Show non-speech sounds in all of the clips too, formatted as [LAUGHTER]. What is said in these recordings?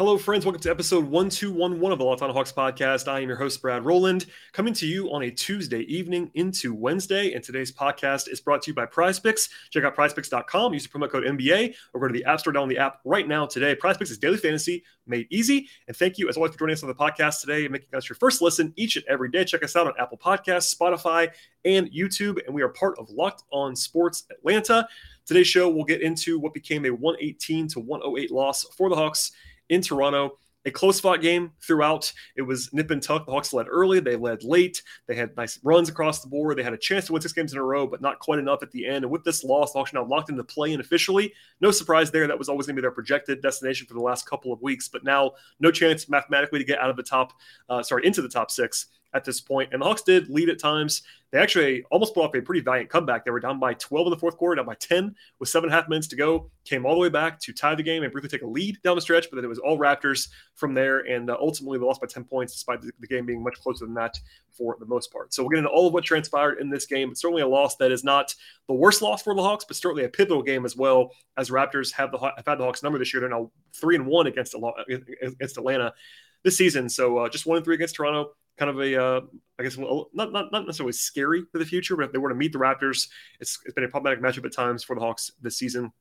Hello, friends. Welcome to episode 1211 of the Locked On Hawks podcast. I am your host, Brad Rowland, coming to you on a Tuesday evening into Wednesday. And today's podcast is brought to you by PrizePicks. Check out prizepicks.com. Use the promo code NBA or go to the App Store, download the app right now today. PrizePicks is daily fantasy made easy. And thank you, as always, for joining us on the podcast today and making us your first listen each and every day. Check us out on Apple Podcasts, Spotify, and YouTube. And we are part of Locked On Sports Atlanta. Today's show, we'll get into what became a 118 to 108 loss for the Hawks in Toronto. A close fought game throughout. It was nip and tuck. The Hawks led early. They led late. They had nice runs across the board. They had a chance to win six games in a row, but not quite enough at the end. And with this loss, the Hawks now locked into play in officially. No surprise there. That was always going to be their projected destination for the last couple of weeks. But now, no chance mathematically to get out of the top, uh, sorry, into the top six at this point. And the Hawks did lead at times. They actually almost pulled off a pretty valiant comeback. They were down by 12 in the fourth quarter, down by 10 with seven and a half minutes to go. Came all the way back to tie the game and briefly take a lead down the stretch, but then it was all Raptors from there. And uh, ultimately, they lost by 10 points, despite the, the, game being much closer than that for the most part. So we'll get into all of what transpired in this game. It's certainly a loss that is not the worst loss for the Hawks, but certainly a pivotal game as well. As Raptors have the have had the Hawks number this year, they're now three and one against against Atlanta this season. So uh, just one and three against Toronto kind of a, uh, I guess, not, not, not necessarily scary for the future, but if they were to meet the Raptors, it's, it's been a problematic matchup at times for the Hawks this season.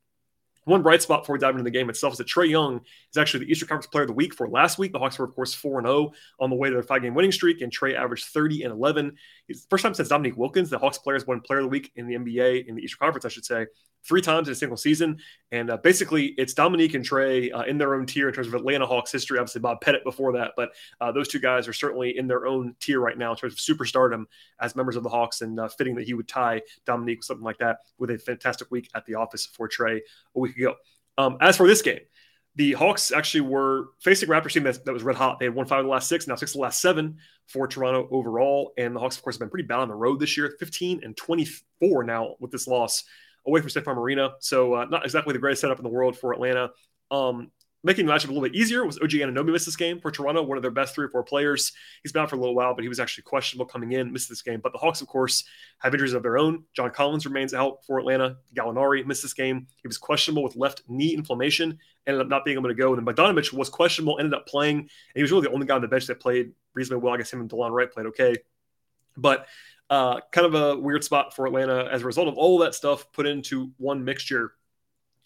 One bright spot before we dive into the game itself is that Trae Young is actually the Eastern Conference Player of the Week for last week. The Hawks were, of course, 4 0 on the way to their five game winning streak, and Trae averaged 30 and 11. It's the first time since Dominique Wilkins, the Hawks players won Player of the Week in the NBA, in the Eastern Conference, I should say, three times in a single season. And uh, basically, it's Dominique and Trae uh, in their own tier in terms of Atlanta Hawks history. Obviously, Bob Pettit before that, but uh, those two guys are certainly in their own tier right now in terms of superstardom as members of the Hawks, and uh, fitting that he would tie Dominique with something like that with a fantastic week at the office for Trae a week ago. Um, as for this game, the Hawks actually were facing Raptors team that, that, was red hot. They had won five of the last six, now six of the last seven for Toronto overall. And the Hawks, of course, have been pretty bad on the road this year, 15 and 24 now with this loss away from State Farm Arena. So uh, not exactly the greatest setup in the world for Atlanta. Um, making the matchup a little bit easier was OG Anunoby missed this game for Toronto, one of their best three or four players. He's been out for a little while, but he was actually questionable coming in, missed this game. But the Hawks, of course, have injuries of their own. John Collins remains out for Atlanta. Gallinari missed this game. He was questionable with left knee inflammation, ended up not being able to go. And then Bogdanovich was questionable, ended up playing. And he was really the only guy on the bench that played reasonably well. I guess him and Delon Wright played okay. But uh, kind of a weird spot for Atlanta as a result of all that stuff put into one mixture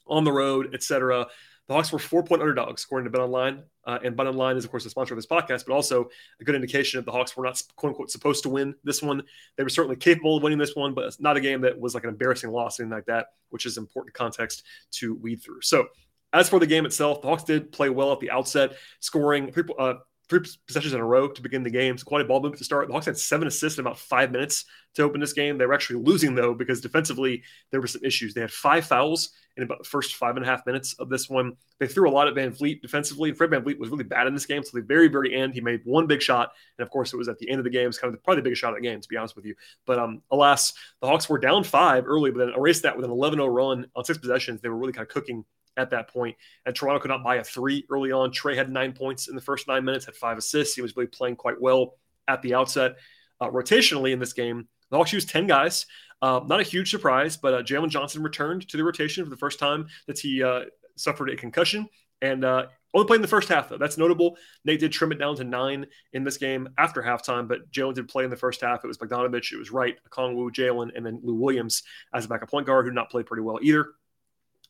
on the road, etc. The Hawks were four point underdogs, according to Bet Online. Uh, and Bet Online is, of course, the sponsor of this podcast, but also a good indication that the Hawks were not, quote unquote, supposed to win this one. They were certainly capable of winning this one, but it's not a game that was like an embarrassing loss, anything like that, which is important context to weed through. So, as for the game itself, the Hawks did play well at the outset, scoring uh, three possessions in a row to begin the game. Quite a ball movement to start. The Hawks had seven assists in about five minutes to open this game. They were actually losing though because defensively there were some issues. They had five fouls in about the first five and a half minutes of this one. They threw a lot at VanVleet defensively. Fred VanVleet was really bad in this game. So the very, very end, he made one big shot. And of course, it was at the end of the game. It's kind of probably the biggest shot of the game, to be honest with you. But um, alas, the Hawks were down five early, but then erased that with an 11 0 run on six possessions. They were really kind of cooking at that point. And Toronto could not buy a three early on. Trae had nine points in the first nine minutes, had five assists. He was really playing quite well at the outset. Uh, rotationally in this game, the Hawks used 10 guys. Uh, not a huge surprise, but uh, Jalen Johnson returned to the rotation for the first time that he uh, suffered a concussion. And uh, only played in the first half, though. That's notable. Nate did trim it down to nine in this game after halftime, but Jalen did play in the first half. It was Bogdanovich, it was Wright, Okongwu, Jalen, and then Lou Williams as a backup point guard who did not play pretty well either.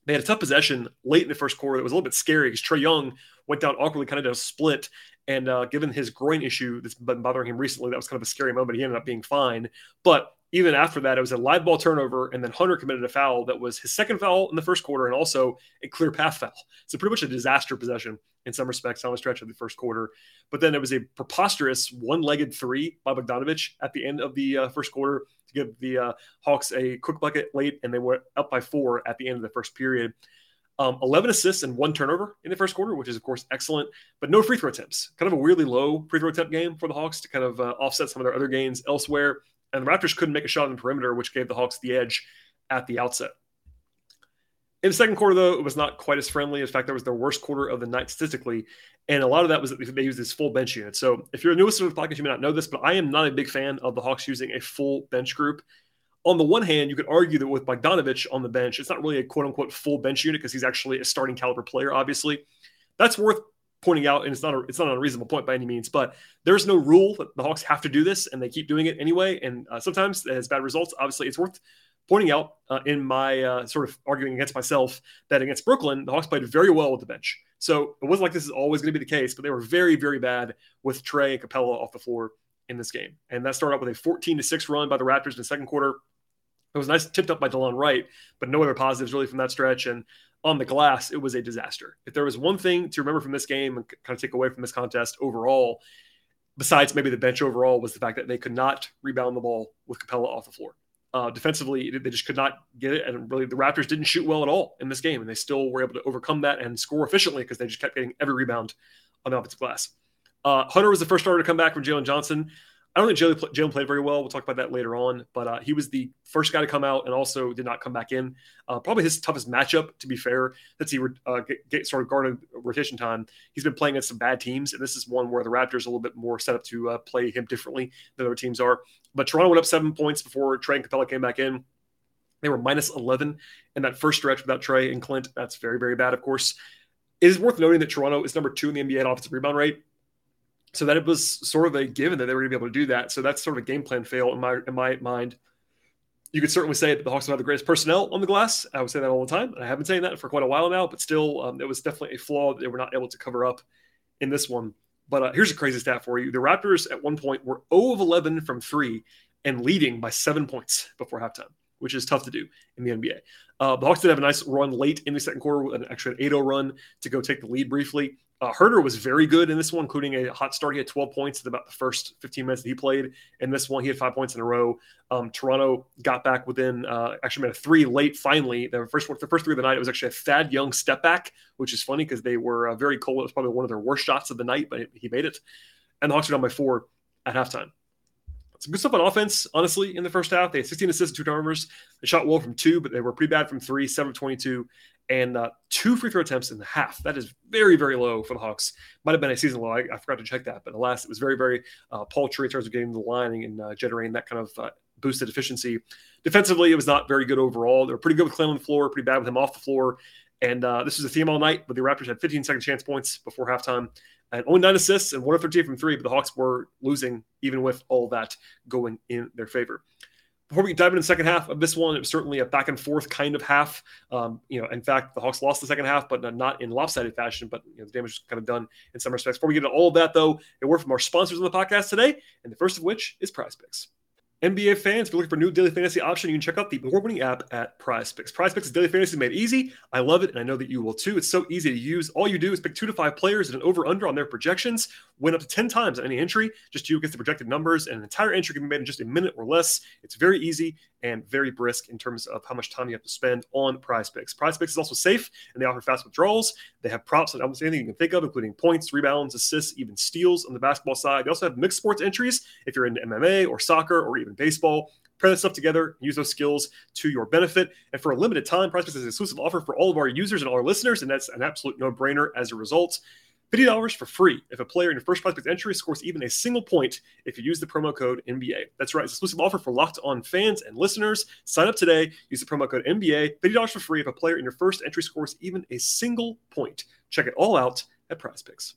They had a tough possession late in the first quarter that was a little bit scary because Trae Young went down awkwardly, kind of did a split. And uh, given his groin issue that's been bothering him recently, that was kind of a scary moment. He ended up being fine. But even after that, it was a live ball turnover, and then Hunter committed a foul that was his second foul in the first quarter and also a clear path foul. So pretty much a disaster possession in some respects on the stretch of the first quarter. But then it was a preposterous one-legged three by Bogdanovich at the end of the uh, first quarter to give the uh, Hawks a quick bucket late, and they were up by four at the end of the first period. Um, 11 assists and one turnover in the first quarter, which is, of course, excellent, but no free throw attempts. Kind of a weirdly low free throw attempt game for the Hawks to kind of uh, offset some of their other gains elsewhere. And the Raptors couldn't make a shot on the perimeter, which gave the Hawks the edge at the outset. In the second quarter, though, it was not quite as friendly. In fact, that was their worst quarter of the night statistically. And a lot of that was that they used this full bench unit. So if you're a new listener to the podcast, you may not know this, but I am not a big fan of the Hawks using a full bench group. On the one hand, you could argue that with Bogdanovich on the bench, it's not really a quote unquote full bench unit because he's actually a starting caliber player, obviously. That's worth pointing out, and it's not a, it's not an unreasonable point by any means, but there's no rule that the Hawks have to do this, and they keep doing it anyway. And uh, sometimes it has bad results. Obviously, it's worth pointing out uh, in my uh, sort of arguing against myself that against Brooklyn, the Hawks played very well with the bench. So it wasn't like this is always going to be the case, but they were very, very bad with Trae and Capela off the floor in this game. And that started out with a 14 to 6 run by the Raptors in the second quarter. It was nice, tipped up by Delon Wright, but no other positives really from that stretch. And on the glass, it was a disaster. If there was one thing to remember from this game and kind of take away from this contest overall, besides maybe the bench overall, was the fact that they could not rebound the ball with Capela off the floor. Uh, defensively, they just could not get it. And really, the Raptors didn't shoot well at all in this game. And they still were able to overcome that and score efficiently because they just kept getting every rebound on the offensive glass. Uh, Hunter was the first starter to come back from Jalen Johnson. I don't think Jalen, played very well. We'll talk about that later on. But uh, he was the first guy to come out and also did not come back in. Uh, probably his toughest matchup, to be fair, since he uh, get, get sort of guarded rotation time. He's been playing against some bad teams, and this is one where the Raptors are a little bit more set up to uh, play him differently than other teams are. But Toronto went up seven points before Trae and Capela came back in. They were minus 11 in that first stretch without Trae and Clint. That's very, very bad, of course. It is worth noting that Toronto is number two in the NBA in offensive rebound rate so that it was sort of a given that they were going to be able to do that. So that's sort of a game plan fail in my in my mind. You could certainly say that the Hawks have the greatest personnel on the glass. I would say that all the time. I have been saying that for quite a while now, but still, um, it was definitely a flaw that they were not able to cover up in this one. But uh, here's a crazy stat for you: the Raptors at one point were 0 of 11 from three and leading by seven points before halftime, which is tough to do in the NBA. Uh, the Hawks did have a nice run late in the second quarter, with an extra 8-0 run to go take the lead briefly. Uh, Huerter was very good in this one, including a hot start. He had 12 points in about the first 15 minutes that he played. In this one, he had five points in a row. Um, Toronto got back within, uh, actually made a three late finally. The first the first three of the night, it was actually a Thad Young step back, which is funny because they were uh, very cold. It was probably one of their worst shots of the night, but he made it. And the Hawks were down by four at halftime. Some good stuff on offense, honestly, in the first half. They had 16 assists, two turnovers. They shot well from two, but they were pretty bad from three, 7 of 22 and uh, two free throw attempts in the half. That is very, very low for the Hawks. Might have been a season low. I, I forgot to check that, but alas, it was very, very uh, paltry in terms of getting the lining and uh, generating that kind of uh, boosted efficiency. Defensively, it was not very good overall. They were pretty good with Clint on the floor, pretty bad with him off the floor. And uh, this was a theme all night, but the Raptors had 15 second chance points before halftime and only nine assists and one of 13 from three, but the Hawks were losing even with all that going in their favor before we dive into the second half of this one, it was certainly a back and forth kind of half. Um, you know, in fact, the Hawks lost the second half, but not in lopsided fashion. But you know, the damage was kind of done in some respects. Before we get into all of that, though, a word from our sponsors on the podcast today, and the first of which is Prize Picks. NBA fans, if you're looking for a new daily fantasy option, you can check out the award-winning app at Prize Picks. Prize Picks is daily fantasy made easy. I love it, and I know that you will too. It's so easy to use. All you do is pick two to five players and an over/under on their projections. Win up to 10 times on any entry. Just you against the projected numbers, and an entire entry can be made in just a minute or less. It's very easy and very brisk in terms of how much time you have to spend on Prize Picks. Prize Picks is also safe, and they offer fast withdrawals. They have props on almost anything you can think of, including points, rebounds, assists, even steals on the basketball side. They also have mixed sports entries if you're into MMA or soccer or even baseball pair that stuff together, use those skills to your benefit. And for a limited time, Prize Picks is an exclusive offer for all of our users and all our listeners, and that's an absolute no-brainer as a result. $50 for free if a player in your first Picks entry scores even a single point if you use the promo code NBA. That's right, it's an exclusive offer for locked on fans and listeners. Sign up today, use the promo code NBA, $50 for free if a player in your first entry scores even a single point. Check it all out at Prize Picks.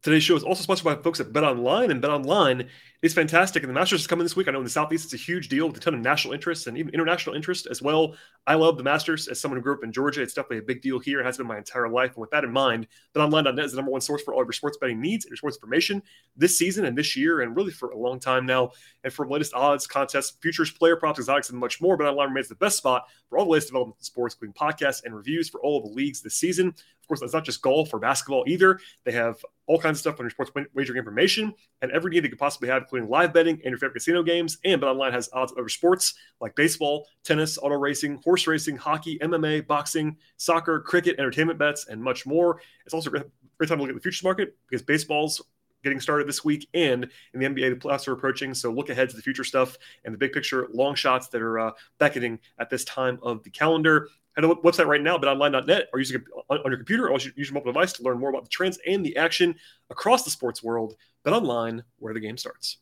Today's show is also sponsored by folks at Bet Online, and Bet Online is fantastic. And the Masters is coming this week. I know in the Southeast it's a huge deal with a ton of national interest and even international interest as well. I love the Masters. As someone who grew up in Georgia, it's definitely a big deal here. It has been my entire life. And with that in mind, BetOnline.net is the number one source for all of your sports betting needs and your sports information this season and this year, and really for a long time now. And for latest odds, contests, futures, player props, exotics, and much more, BetOnline remains the best spot for all the latest developments in sports, including podcasts and reviews for all of the leagues this season. Course, that's not just golf or basketball either. They have all kinds of stuff on your sports wagering information and every need they could possibly have, including live betting and your favorite casino games. And BetOnline has odds of other sports like baseball, tennis, auto racing, horse racing, hockey, MMA, boxing, soccer, cricket, entertainment bets, and much more. It's also a great time to look at the futures market because baseball's getting started this week, and in the NBA, the playoffs are approaching. So look ahead to the future stuff and the big picture long shots that are uh, beckoning at this time of the calendar. To the website right now, betonline.net, or using on your computer or use your mobile device to learn more about the trends and the action across the sports world. BetOnline, where the game starts.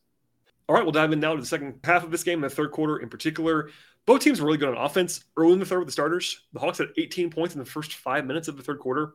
All right, we'll dive in now to the second half of this game, the third quarter in particular. Both teams were really good on offense early in the third with the starters. The Hawks had 18 points in the first five minutes of the third quarter.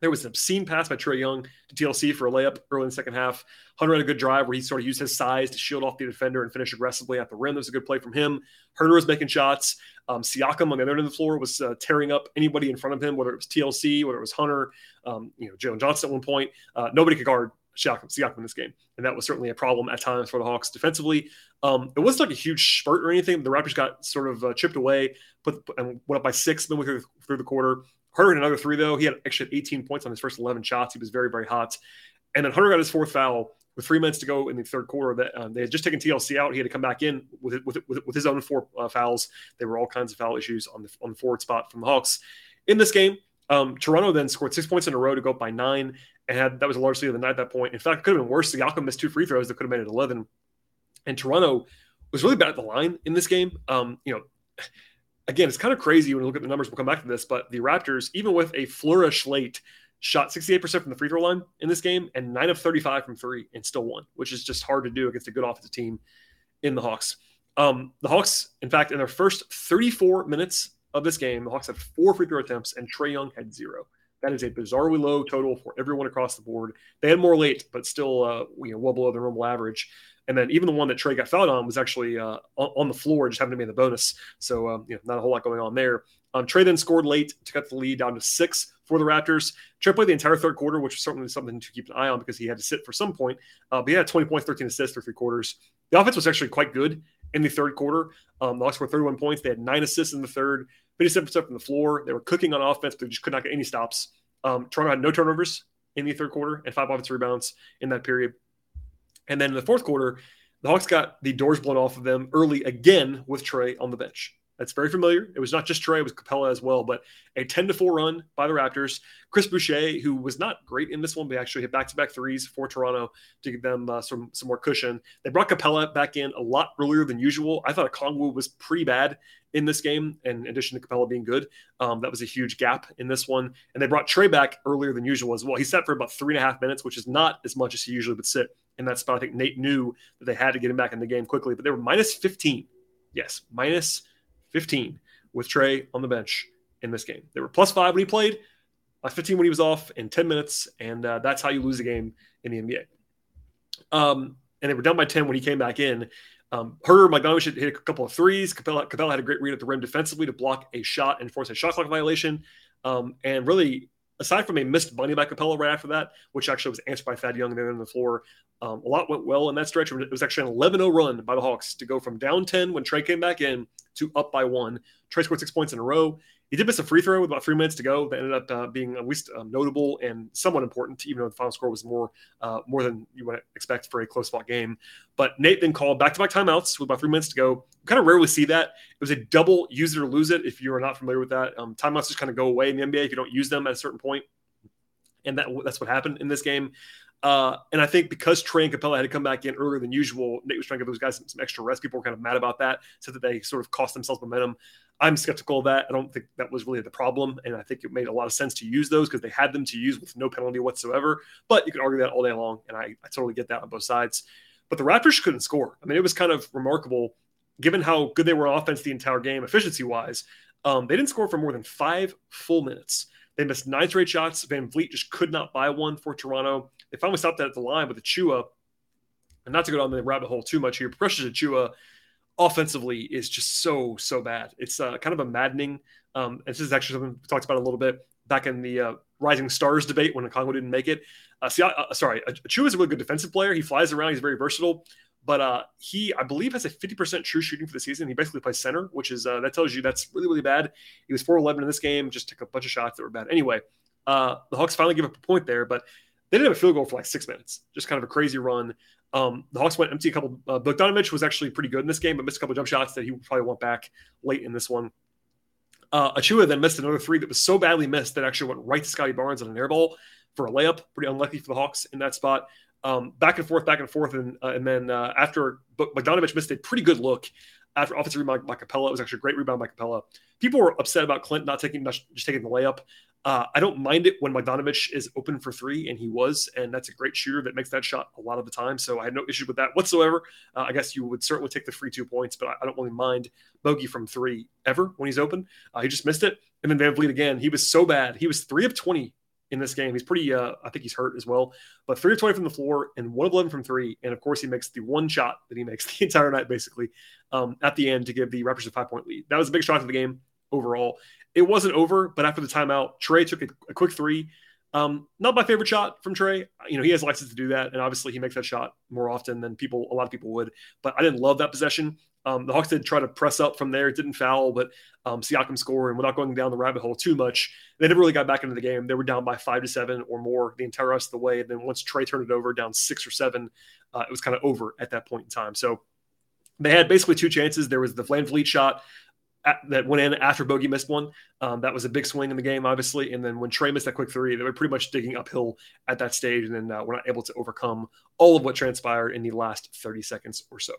There was an obscene pass by Trae Young to TLC for a layup early in the second half. Hunter had a good drive where he sort of used his size to shield off the defender and finish aggressively at the rim. That was a good play from him. Huerter was making shots. Um, Siakam on the other end of the floor was uh, tearing up anybody in front of him, whether it was TLC, whether it was Hunter, um, you know, Jalen Johnson at one point. Uh, nobody could guard Siakam, Siakam in this game. And that was certainly a problem at times for the Hawks defensively. Um, it wasn't like a huge spurt or anything. The Raptors got sort of uh, chipped away, put and went up by six midway through the quarter. Hunter had another three, though. He had actually 18 points on his first 11 shots. He was very, very hot. And then Hunter got his fourth foul with three minutes to go in the third quarter. That um, they had just taken TLC out. He had to come back in with with, with, with his own four uh, fouls. There were all kinds of foul issues on the on the forward spot from the Hawks in this game. Um, Toronto then scored six points in a row to go up by nine, and had, that was largely the night at that point. In fact, it could have been worse. The Siakam missed two free throws that could have made it 11. And Toronto was really bad at the line in this game. Um, you know, again, it's kind of crazy when you look at the numbers. We'll come back to this, but the Raptors, even with a flourish late, shot 68% from the free throw line in this game and 9 of 35 from three and still won, which is just hard to do against a good offensive team in the Hawks. Um, the Hawks, in fact, in their first 34 minutes of this game, the Hawks had four free throw attempts and Trae Young had zero. That is a bizarrely low total for everyone across the board. They had more late, but still, uh, you know, well below the normal average. And then even the one that Trae got fouled on was actually uh, on the floor, just happened to be in the bonus. So, um, you know, not a whole lot going on there. Um, Trae then scored late to cut the lead down to six for the Raptors. Trae played the entire third quarter, which was certainly something to keep an eye on because he had to sit for some point. Uh, but he had 20 points, 13 assists for three quarters. The offense was actually quite good in the third quarter. Um, the Hawks scored 31 points. They had nine assists in the third, 57% from the floor. They were cooking on offense, but they just could not get any stops. Um, Toronto had no turnovers in the third quarter and five offensive rebounds in that period. And then in the fourth quarter, the Hawks got the doors blown off of them early again with Trae on the bench. That's very familiar. It was not just Trae, it was Capela as well, but a 10 to 4 run by the Raptors. Chris Boucher, who was not great in this one, but actually hit back to back threes for Toronto to give them uh, some, some more cushion. They brought Capela back in a lot earlier than usual. I thought Okongwu was pretty bad in this game, in addition to Capela being good. Um, that was a huge gap in this one. And they brought Trae back earlier than usual as well. He sat for about three and a half minutes, which is not as much as he usually would sit in that spot. I think Nate knew that they had to get him back in the game quickly, but they were minus 15. Yes, minus 15 with Trae on the bench in this game. They were plus five when he played, plus 15 when he was off in 10 minutes, and uh, that's how you lose a game in the NBA. Um, and they were down by 10 when he came back in. Um, Huerter, Bogdanovich hit a couple of threes. Capela, Capela had a great read at the rim defensively to block a shot and force a shot clock violation. Um, and really, aside from a missed bunny by Capela right after that, which actually was answered by Thad Young there on the floor, um, a lot went well in that stretch. It was actually an 11 0 run by the Hawks to go from down 10 when Trae came back in to up by one. Trae scored six points in a row. He did miss a free throw with about three minutes to go. That ended up uh, being at least um, notable and somewhat important, even though the final score was more uh, more than you would expect for a close fought game. But Nate then called back to back timeouts with about three minutes to go. You kind of rarely see that. It was a double use it or lose it. If you are not familiar with that, um, timeouts just kind of go away in the NBA if you don't use them at a certain point. and that that's what happened in this game. Uh, and I think because Trae and Capela had to come back in earlier than usual, Nate was trying to give those guys some, some, extra rest. People were kind of mad about that, so that they sort of cost themselves momentum. I'm skeptical of that. I don't think that was really the problem, and I think it made a lot of sense to use those because they had them to use with no penalty whatsoever. But you can argue that all day long, and I, I totally get that on both sides. But the Raptors couldn't score. I mean, it was kind of remarkable given how good they were on offense the entire game, efficiency wise. Um, they didn't score for more than five full minutes. They missed nine straight shots. VanVleet just could not buy one for Toronto. They finally stopped that at the line with Achiuwa. And not to go down the rabbit hole too much here, Precious Achiuwa offensively is just so, so bad. It's uh, kind of a maddening. Um, and this is actually something we talked about a little bit back in the uh, Rising Stars debate when Okongwu didn't make it. Uh, see, uh, sorry, Chu is a really good defensive player. He flies around. He's very versatile. But uh, he, I believe, has a 50% true shooting for the season. He basically plays center, which is uh, that tells you that's really, really bad. He was 4'11 in this game, just took a bunch of shots that were bad. Anyway, uh, the Hawks finally give up a point there, but they didn't have a field goal for like six minutes. Just kind of a crazy run. Um, the Hawks went empty a couple. Uh, Bogdanovich was actually pretty good in this game, but missed a couple jump shots that he probably want back late in this one. Uh, Achiuwa then missed another three that was so badly missed that actually went right to Scottie Barnes on an air ball for a layup. Pretty unlucky for the Hawks in that spot. Um, back and forth, back and forth, and uh, and then uh, after Bogdanovich missed a pretty good look after offensive rebound by Capela. It was actually a great rebound by Capela. People were upset about Clint not taking just taking the layup. Uh, I don't mind it when Bogdanovich is open for three, and he was, and that's a great shooter that makes that shot a lot of the time. So I had no issue with that whatsoever. Uh, I guess you would certainly take the free two points, but I, I don't really mind Bogey from three ever when he's open. Uh, he just missed it, and then VanVleet again. He was so bad. He was three of twenty in this game. He's pretty. Uh, I think he's hurt as well, but three of twenty from the floor and one of eleven from three, and of course he makes the one shot that he makes [LAUGHS] the entire night basically um, at the end to give the Raptors a five point lead. That was a big shot to the game overall. It wasn't over, but after the timeout, Trae took a, a quick three. Um, not my favorite shot from Trae. You know, he has license to do that, and obviously he makes that shot more often than people, a lot of people would. But I didn't love that possession. Um, the Hawks did try to press up from there. It didn't foul, but um, Siakam scored, and without going down the rabbit hole too much, they never really got back into the game. They were down by five to seven or more the entire rest of the way. And then once Trae turned it over, down six or seven, uh, it was kind of over at that point in time. So they had basically two chances. There was the VanVleet shot that went in after Bogey missed one. Um, that was a big swing in the game, obviously. And then when Trae missed that quick three, they were pretty much digging uphill at that stage, and then uh, we're not able to overcome all of what transpired in the last 30 seconds or so.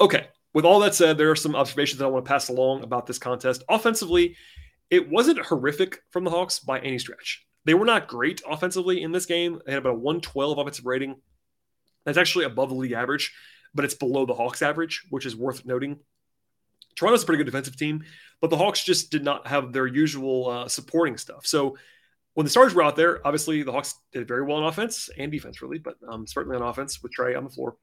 Okay, with all that said, there are some observations that I want to pass along about this contest. Offensively, it wasn't horrific from the Hawks by any stretch. They were not great offensively in this game. They had about a 112 offensive rating. That's actually above the league average, but it's below the Hawks average, which is worth noting. Toronto's a pretty good defensive team, but the Hawks just did not have their usual uh, supporting stuff. So when the Stars were out there, obviously the Hawks did very well on offense and defense, really, but um, certainly on offense with Trae on the floor.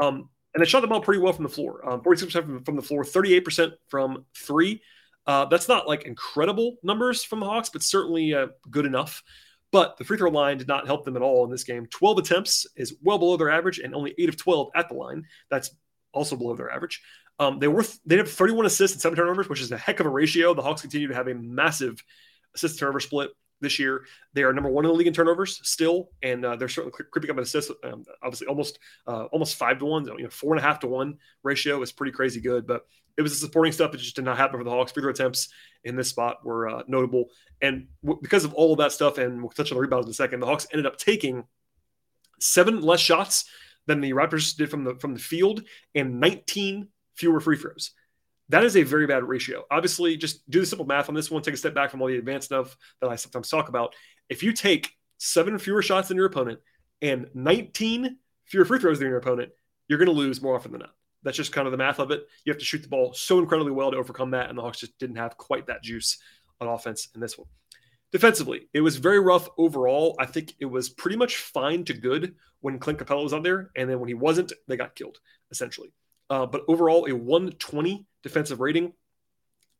Um, and they shot the ball pretty well from the floor. Um, 46% from, from, the floor, 38% from three. Uh, that's not like incredible numbers from the Hawks, but certainly uh, good enough. But the free throw line did not help them at all in this game. 12 attempts is well below their average, and only 8 of 12 at the line. That's also below their average. Um, they were they have 31 assists and seven turnovers, which is a heck of a ratio. The Hawks continue to have a massive assist turnover split this year. They are number one in the league in turnovers still, and uh, they're certainly creeping up in assists. Um, obviously, almost uh, almost five to one, you know, four and a half to one ratio is pretty crazy good. But it was the supporting stuff that just did not happen for the Hawks. Free throw attempts in this spot were uh, notable, and w- because of all of that stuff, and we'll touch on the rebounds in a second. The Hawks ended up taking seven less shots than the Raptors did from the from the field, and 19 fewer free throws. That is a very bad ratio. Obviously, just do the simple math on this one. Take a step back from all the advanced stuff that I sometimes talk about. If you take seven fewer shots than your opponent and 19 fewer free throws than your opponent, you're going to lose more often than not. That's just kind of the math of it. You have to shoot the ball so incredibly well to overcome that, and the Hawks just didn't have quite that juice on offense in this one. Defensively, it was very rough overall. I think it was pretty much fine to good when Clint Capela was on there, and then when he wasn't, they got killed essentially. Uh, but overall, a 120 defensive rating.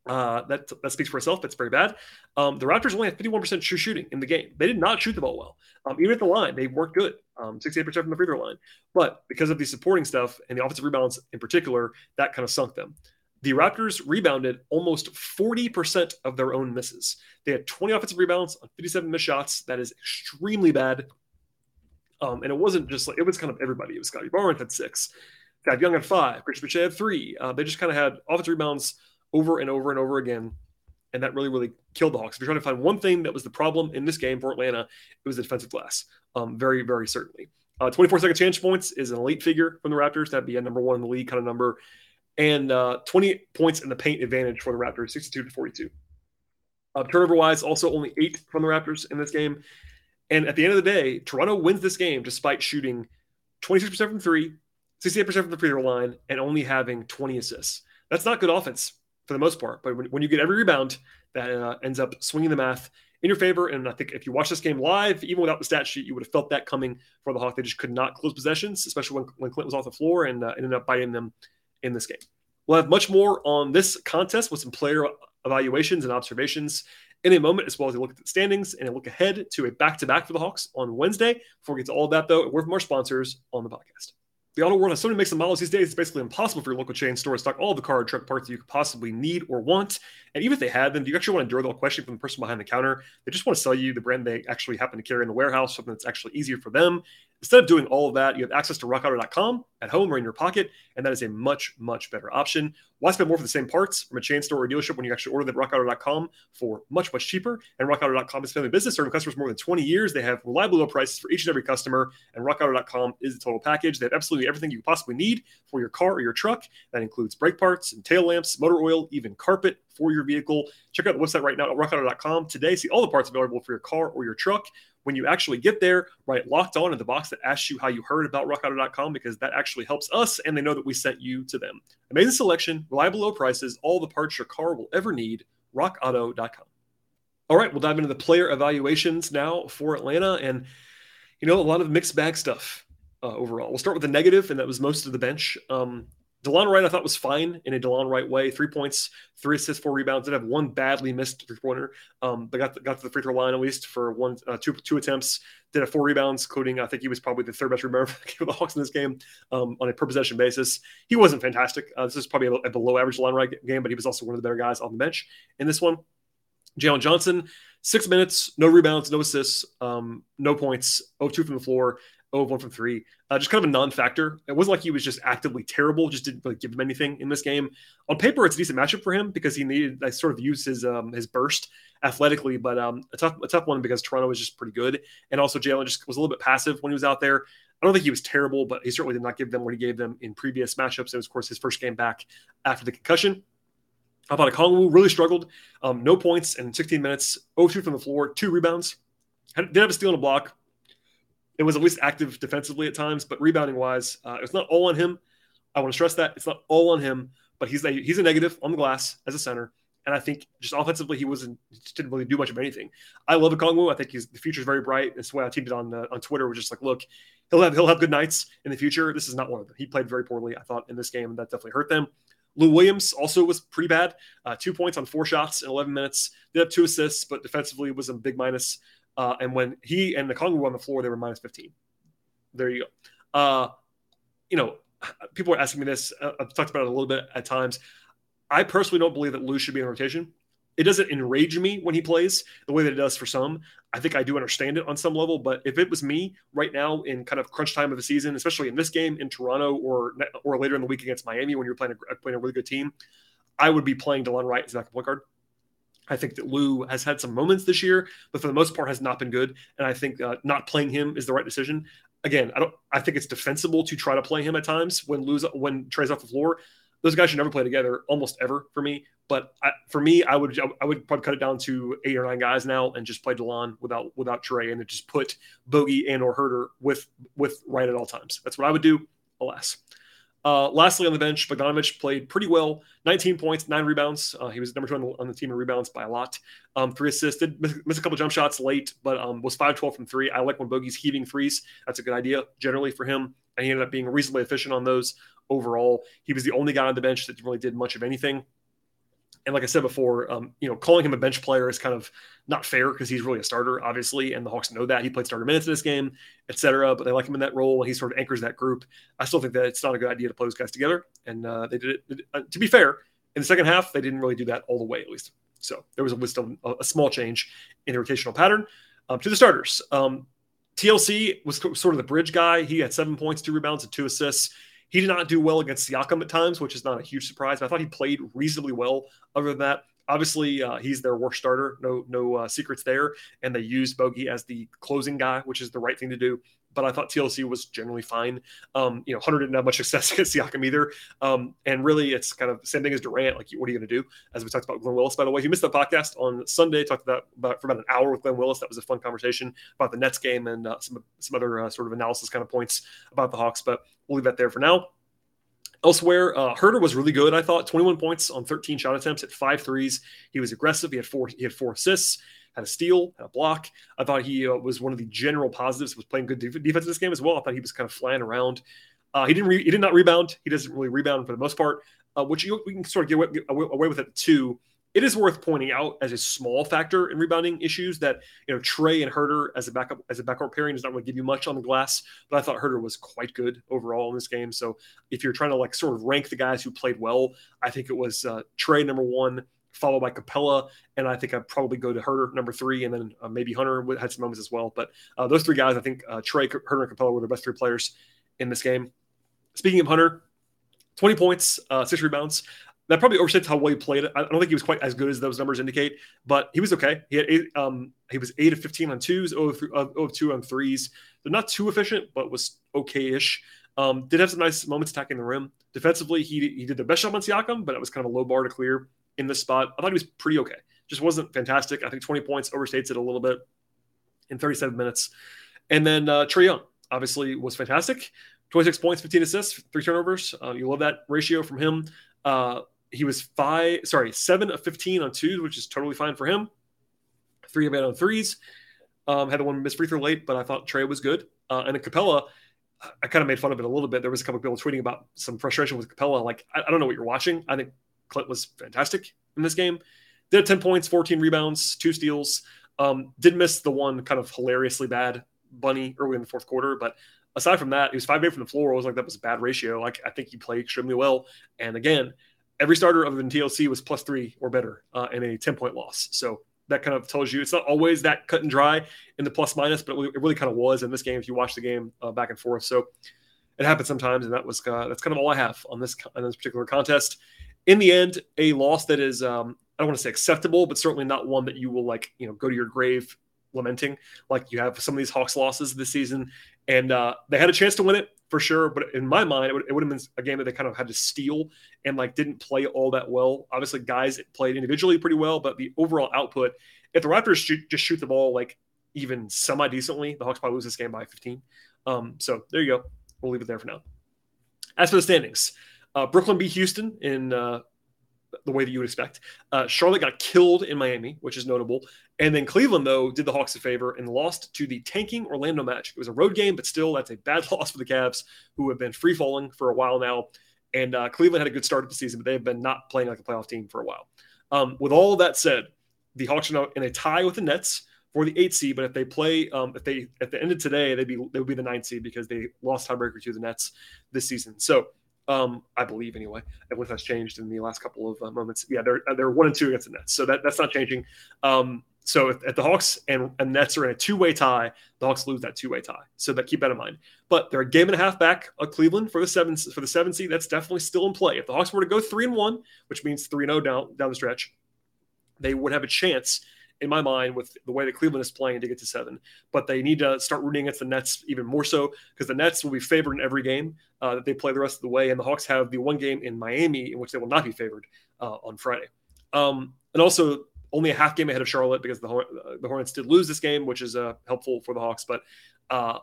Uh, that that speaks for itself. That's very bad. Um, the Raptors only had 51% true shooting in the game. They did not shoot the ball well. Um, even at the line, they weren't good. Um, 68% from the free throw line. But because of the supporting stuff and the offensive rebounds in particular, that kind of sunk them. The Raptors rebounded almost 40% of their own misses. They had 20 offensive rebounds on 57 missed shots. That is extremely bad. Um, and it wasn't just like it was kind of everybody. It was Scottie Barnes had six. Thad Young had five. Chris Boucher had three. Uh, they just kind of had offensive rebounds over and over and over again. And that really, really killed the Hawks. If you're trying to find one thing that was the problem in this game for Atlanta, it was the defensive glass. Um, very, very certainly. Uh, 24 second chance points is an elite figure from the Raptors. That'd be a number one in the league kind of number. And uh, 20 points in the paint advantage for the Raptors, 62 to 42. Uh, turnover wise, also only eight from the Raptors in this game. And at the end of the day, Toronto wins this game despite shooting 26% from three, 68% from the free throw line, and only having 20 assists. That's not good offense for the most part. But when, when you get every rebound, that uh, ends up swinging the math in your favor. And I think if you watch this game live, even without the stat sheet, you would have felt that coming for the Hawks. They just could not close possessions, especially when, when Clint was off the floor and uh, ended up biting them in this game. We'll have much more on this contest with some player evaluations and observations in a moment, as well as a look at the standings and a look ahead to a back to back for the Hawks on Wednesday. Before we get to all of that, though, a word from our sponsors on the podcast. The auto world has so many makes and models these days, it's basically impossible for your local chain store to stock all the car or truck parts that you could possibly need or want. And even if they had them, do you actually want to endure the question from the person behind the counter? They just want to sell you the brand they actually happen to carry in the warehouse, something that's actually easier for them Instead of doing all of that, you have access to rockauto.com at home or in your pocket, and that is a much, much better option. Why spend more for the same parts from a chain store or dealership when you actually order them at rockauto.com for much, much cheaper? And rockauto.com is family business, serving customers more than 20 years. They have reliable low prices for each and every customer, and rockauto.com is the total package. They have absolutely everything you possibly need for your car or your truck. That includes brake parts and tail lamps, motor oil, even carpet for your vehicle. Check out the website right now at rockauto.com today. See all the parts available for your car or your truck when you actually get there, write locked on in the box that asks you how you heard about rockauto.com because that actually helps us and they know that we sent you to them. Amazing selection, reliable low prices, all the parts your car will ever need. RockAuto.com. All right, we'll dive into the player evaluations now for Atlanta and, you know, a lot of mixed bag stuff uh, overall. We'll start with the negative, and that was most of the bench. Um, DeLon Wright, I thought was fine in a DeLon Wright way. Three points, three assists, four rebounds. Did have one badly missed three pointer, um, but got got to the free throw line at least for one, uh, two, two attempts. Did have four rebounds, including I think he was probably the third best rebounder [LAUGHS] for the Hawks in this game um, on a per possession basis. He wasn't fantastic. Uh, this is probably a, a, below average DeLon Wright game, but he was also one of the better guys on the bench in this one. Jalen Johnson, six minutes, no rebounds, no assists, um, no points, 0-2 from the floor. 0 1 from three. Uh, just kind of a non factor. It wasn't like he was just actively terrible, just didn't give him anything in this game. On paper, it's a decent matchup for him because he needed, I sort of use his um, his burst athletically, but um, a, tough, a tough one because Toronto was just pretty good. And also, Jalen just was a little bit passive when he was out there. I don't think he was terrible, but he certainly did not give them what he gave them in previous matchups. It was, of course, his first game back after the concussion. I thought Okongwu really struggled. Um, no points in 16 minutes, 0 2 from the floor, two rebounds. Did have a steal and a block, it was at least active defensively at times, but rebounding wise, uh, it's not all on him. I want to stress that it's not all on him, but he's a, he's a negative on the glass as a center. And I think just offensively, he wasn't just didn't really do much of anything. I love Okongwu. I think he's, the future is very bright. That's why I teamed it on uh, on Twitter. Was just like, look, he'll have he'll have good nights in the future. This is not one of them. He played very poorly, I thought, in this game, and that definitely hurt them. Lou Williams also was pretty bad. Uh, two points on four shots in 11 minutes. Did have two assists, but defensively was a big minus. Uh, and when he and Okongwu were on the floor, they were minus 15. There you go. Uh, you know, people are asking me this. Uh, I've talked about it a little bit at times. I personally don't believe that Lou should be in rotation. It doesn't enrage me when he plays the way that it does for some. I think I do understand it on some level, but if it was me right now in kind of crunch time of the season, especially in this game in Toronto or or later in the week against Miami when you're playing a, playing a really good team, I would be playing DeLon Wright as a backup point guard. I think that Lou has had some moments this year, but for the most part has not been good. And I think uh, not playing him is the Wright decision. Again, I don't. I think it's defensible to try to play him at times when Lou's when Trae's off the floor. Those guys should never play together, almost ever for me. But I, for me, I would I would probably cut it down to eight or nine guys now and just play Delon without without Trae and just put Bogey and or Huerter with with right at all times. That's what I would do. Alas. Uh, lastly, on the bench, Bogdanovich played pretty well 19 points, nine rebounds. Uh, he was number two on the, on the, team in rebounds by a lot. Um, three assisted, missed, miss, miss, a couple jump shots late, but um, was 5 12 from three. I like when Bogey's heaving threes. That's a good idea generally for him. And he ended up being reasonably efficient on those overall. He was the only guy on the bench that really did much of anything and like I said before, um, you know, calling him a bench player is kind of not fair because he's really a starter, obviously, and the Hawks know that he played starter minutes in this game, etc. But they like him in that role, and he sort of anchors that group. I still think that it's not a good idea to play those guys together, and uh, they did it. Uh, to be fair, in the second half, they didn't really do that all the way, at least. So there was a, still a, a small change in the rotational pattern. Um, to the starters, um, TLC was sort of the bridge guy. He had seven points, two rebounds, and two assists. He did not do well against Siakam at times, which is not a huge surprise. But I thought he played reasonably well. Other than that, obviously uh, he's their worst starter. No, no uh, secrets there. And they used Bogey as the closing guy, which is the right thing to do. But I thought TLC was generally fine. Um, you know, Hunter didn't have much [LAUGHS] success against Siakam either. Um, and really, it's kind of the same thing as Durant. Like, what are you going to do? As we talked about Glenn Willis, by the way, if you missed the podcast on Sunday, talked about, about for about an hour with Glenn Willis. That was a fun conversation about the Nets game and uh, some some other uh, sort of analysis kind of points about the Hawks. But we'll leave that there for now. Elsewhere, uh, Huerter was really good. I thought 21 points on 13 shot attempts at five threes. He was aggressive. He had four. He had four assists. Had a steal, had a block. I thought he uh, was one of the general positives. Was playing good defense in this game as well. I thought he was kind of flying around. Uh, he didn't. Re- he did not rebound. He doesn't really rebound for the most part, uh, which you, we can sort of get away, get away with it too it is worth pointing out as a small factor in rebounding issues that you know Trae and Huerter as a backup as a backcourt pairing does not really give you much on the glass, but I thought Huerter was quite good overall in this game. So if you're trying to like sort of rank the guys who played well, I think it was uh, Trae number one, followed by Capela, and I think I'd probably go to Huerter number three, and then uh, maybe Hunter had some moments as well. But uh, those three guys, I think uh, Trae, Huerter, and Capela were the best three players in this game. Speaking of Hunter, 20 points, uh, six rebounds. That probably overstates how well he played. I don't think he was quite as good as those numbers indicate, but he was okay. He had eight, um, he was eight of 15 on twos, 0 of, 3, uh, 0 of two on threes. They're not too efficient, but was okay-ish. Um, did have some nice moments attacking the rim. Defensively, he he did the best job on Siakam, but it was kind of a low bar to clear in this spot. I thought he was pretty okay. Just wasn't fantastic. I think 20 points overstates it a little bit in 37 minutes. And then uh, Trae Young obviously was fantastic. 26 points, 15 assists, three turnovers. Uh, you love that ratio from him. Uh, he was five, sorry, seven of 15 on twos, which is totally fine for him. Three of eight on threes. Um, had the one missed free throw late, but I thought Trae was good. Uh, and a Capela, I kind of made fun of it a little bit. There was a couple people tweeting about some frustration with Capela. Like, I, I, don't know what you're watching. I think Clint was fantastic in this game. Did 10 points, 14 rebounds, two steals. Um, did miss the one kind of hilariously bad bunny early in the fourth quarter, but aside from that, he was five eight from the floor. I was like, that was a bad ratio. Like, I think he played extremely well. And again, every starter other than TLC was plus three or better uh, in a 10 point loss. So that kind of tells you it's not always that cut and dry in the plus minus, but it really kind of was in this game if you watch the game uh, back and forth. So it happens sometimes, and that was uh, that's kind of all I have on this on this particular contest. In the end, a loss that is um, I don't want to say acceptable, but certainly not one that you will like you know go to your grave lamenting like you have some of these Hawks losses this season. And uh, they had a chance to win it for sure, but in my mind, it would, it would have been a game that they kind of had to steal and like didn't play all that well. Obviously, guys played individually pretty well, but the overall output, if the Raptors shoot, just shoot the ball like even semi decently, the Hawks probably lose this game by 15. Um, so there you go. We'll leave it there for now. As for the standings, uh, Brooklyn beat Houston in uh, the way that you would expect. Uh, Charlotte got killed in Miami, which is notable. And then Cleveland, though, did the Hawks a favor and lost to the tanking Orlando Magic. It was a road game, but still, that's a bad [LAUGHS] loss for the Cavs, who have been free falling for a while now. And uh, Cleveland had a good start of the season, but they have been not playing like a playoff team for a while. Um, with all that said, the Hawks are now in a tie with the Nets for the eight seed. But if they play, um, if they at the end of today, they'd be they would be the ninth seed because they lost tiebreaker to the Nets this season. So um, I believe anyway, unless that's changed in the last couple of uh, moments. Yeah, they're they're one and two against the Nets, so that, that's not changing. Um, so if, if, the Hawks and, and Nets are in a two way tie, the Hawks lose that two way tie. So that keep that in mind. But they're a game and a half back of Cleveland for the seven for the seven seed. That's definitely still in play. If the Hawks were to go three and one, which means three and zero down down the stretch, they would have a chance in my mind with the way that Cleveland is playing to get to seven. But they need to start rooting against the Nets even more so because the Nets will be favored in every game uh, that they play the rest of the way. And the Hawks have the one game in Miami in which they will not be favored uh, on Friday. Um, and also only a half game ahead of Charlotte because the, uh, the Hornets did lose this game, which is uh, helpful for the Hawks. But uh,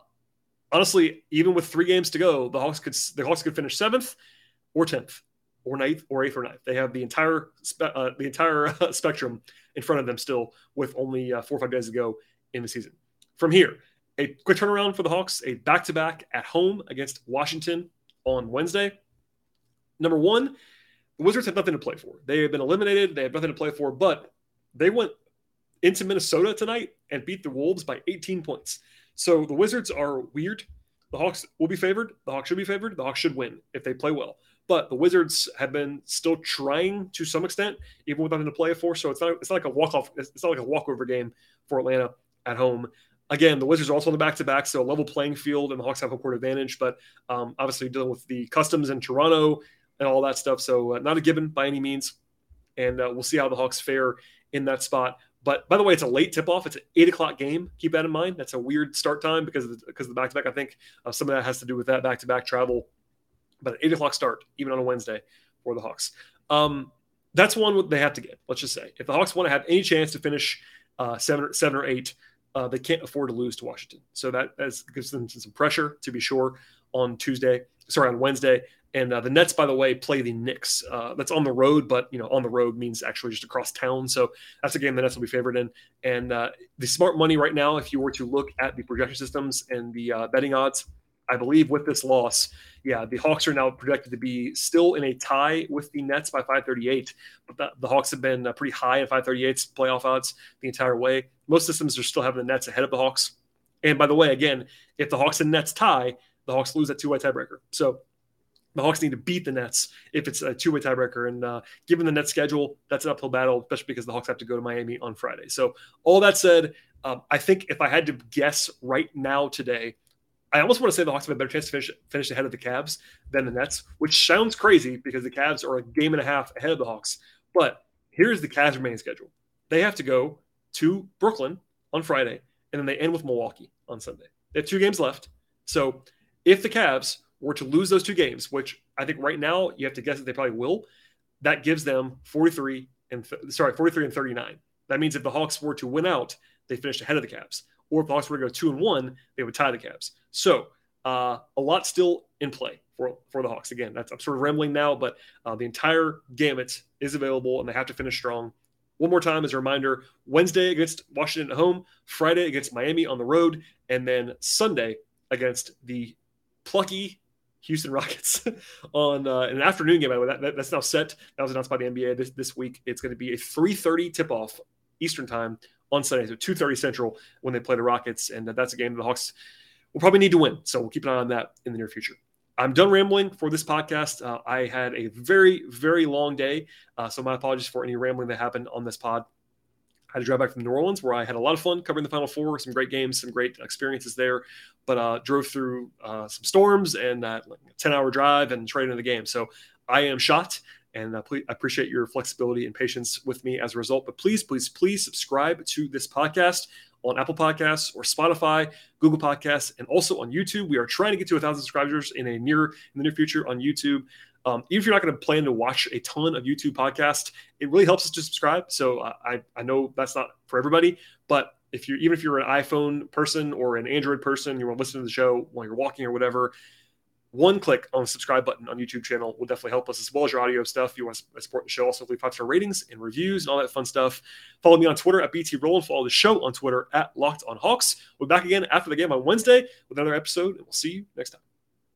honestly, even with three games to go, the Hawks could the Hawks could finish seventh or tenth or ninth or eighth or ninth. They have the entire uh, the entire [LAUGHS] spectrum in front of them still with only uh, four or five days to go in the season. From here, a quick turnaround for the Hawks, a back to back at home against Washington on Wednesday. Number one, the Wizards have nothing to play for. They have been eliminated. They have nothing to play for, but they went into Minnesota tonight and beat the Wolves by 18 points. So the Wizards are weird. The Hawks will be favored. The Hawks should be favored. The Hawks should win if they play well. But the Wizards have been still trying to some extent, even without nothing to play for. So it's not it's not like a walk off. It's not like a walkover game for Atlanta at home. Again, the Wizards are also on the back to back, so a level playing field, and the Hawks have home court advantage. But um, obviously dealing with the customs in Toronto and all that stuff, so uh, not a given by any means. And uh, we'll see how the Hawks fare in that spot. But by the way, it's a late tip off. It's an eight o'clock game. Keep that in mind. That's a weird start time because of the, because of the back to back. I think uh, some of that has to do with that back to back travel but an eight o'clock start, even on a Wednesday for the Hawks. Um, that's one they have to get. Let's just say if the Hawks want to have any chance to finish uh, seven, seven or eight, uh, they can't afford to lose to Washington. So that gives them some pressure to be sure on Tuesday. Sorry, on Wednesday. And uh, the Nets, by the way, play the Knicks. Uh, that's on the road, but you know, on the road means actually just across town. So that's a game the Nets will be favored in. And uh, the smart money right now, if you were to look at the projection systems and the uh, betting odds, I believe with this loss, yeah, the Hawks are now projected to be still in a tie with the Nets by 538. But the, the Hawks have been uh, pretty high in 538's playoff odds the entire way. Most systems are still having the Nets ahead of the Hawks. And by the way, again, if the Hawks and Nets tie, the Hawks lose that two-way tiebreaker. So the Hawks need to beat the Nets if it's a two-way tiebreaker. And uh, given the Nets schedule, that's an uphill battle, especially because the Hawks have to go to Miami on Friday. So all that said, um, I think if I had to guess right now today, I almost want to say the Hawks have a better chance to finish, finish ahead of the Cavs than the Nets, which sounds crazy because the Cavs are a game and a half ahead of the Hawks. But here's the Cavs remaining schedule. They have to go to Brooklyn on Friday, and then they end with Milwaukee on Sunday. They have two games left. So if the Cavs were to lose those two games, which I think right now you have to guess that they probably will, that gives them 43 and th- sorry, 43 and 39. That means if the Hawks were to win out, they finished ahead of the Cavs. Or if the Hawks were to go two and one, they would tie the Cavs. So uh, a lot still in play for, for the Hawks. Again, that's I'm sort of rambling now, but uh, the entire gamut is available, and they have to finish strong. One more time as a reminder: Wednesday against Washington at home, Friday against Miami on the road, and then Sunday against the plucky Houston [LAUGHS] Rockets on uh, an afternoon game. By the way, that, that, that's now set. That was announced by the NBA this, this week. It's going to be a 3:30 tip-off Eastern time on Sunday, so 2:30 Central when they play the Rockets, and that's a game the Hawks will probably need to win. So we'll keep an eye on that in the near future. I'm done rambling for this podcast. Uh, I had a very, very long day, uh, so my apologies for any rambling that happened on this pod. I had to drive back from New Orleans where I had a lot of fun covering the Final Four, some great games, some great experiences there, but uh, drove through uh, some storms and that 10 hour drive and straight into the game. So I am shot and uh, I appreciate your flexibility and patience with me as a result. But please, please, please subscribe to this podcast on Apple Podcasts or Spotify, Google Podcasts, and also on YouTube. We are trying to get to a thousand subscribers in a near in the near future on YouTube. Um, even if you're not going to plan to watch a ton of YouTube podcasts, it really helps us to subscribe. So uh, I, I know that's not for everybody, but if you're even if you're an iPhone person or an Android person, you want to listen to the show while you're walking or whatever, one click on the subscribe button on YouTube channel will definitely help us as well as your audio stuff. If You want to uh, support the show, also leave five star ratings and reviews and all that fun stuff. Follow me on Twitter at BT Rowland follow the show on Twitter at Locked on Hawks. We'll be back again after the game on Wednesday with another episode, and we'll see you next time.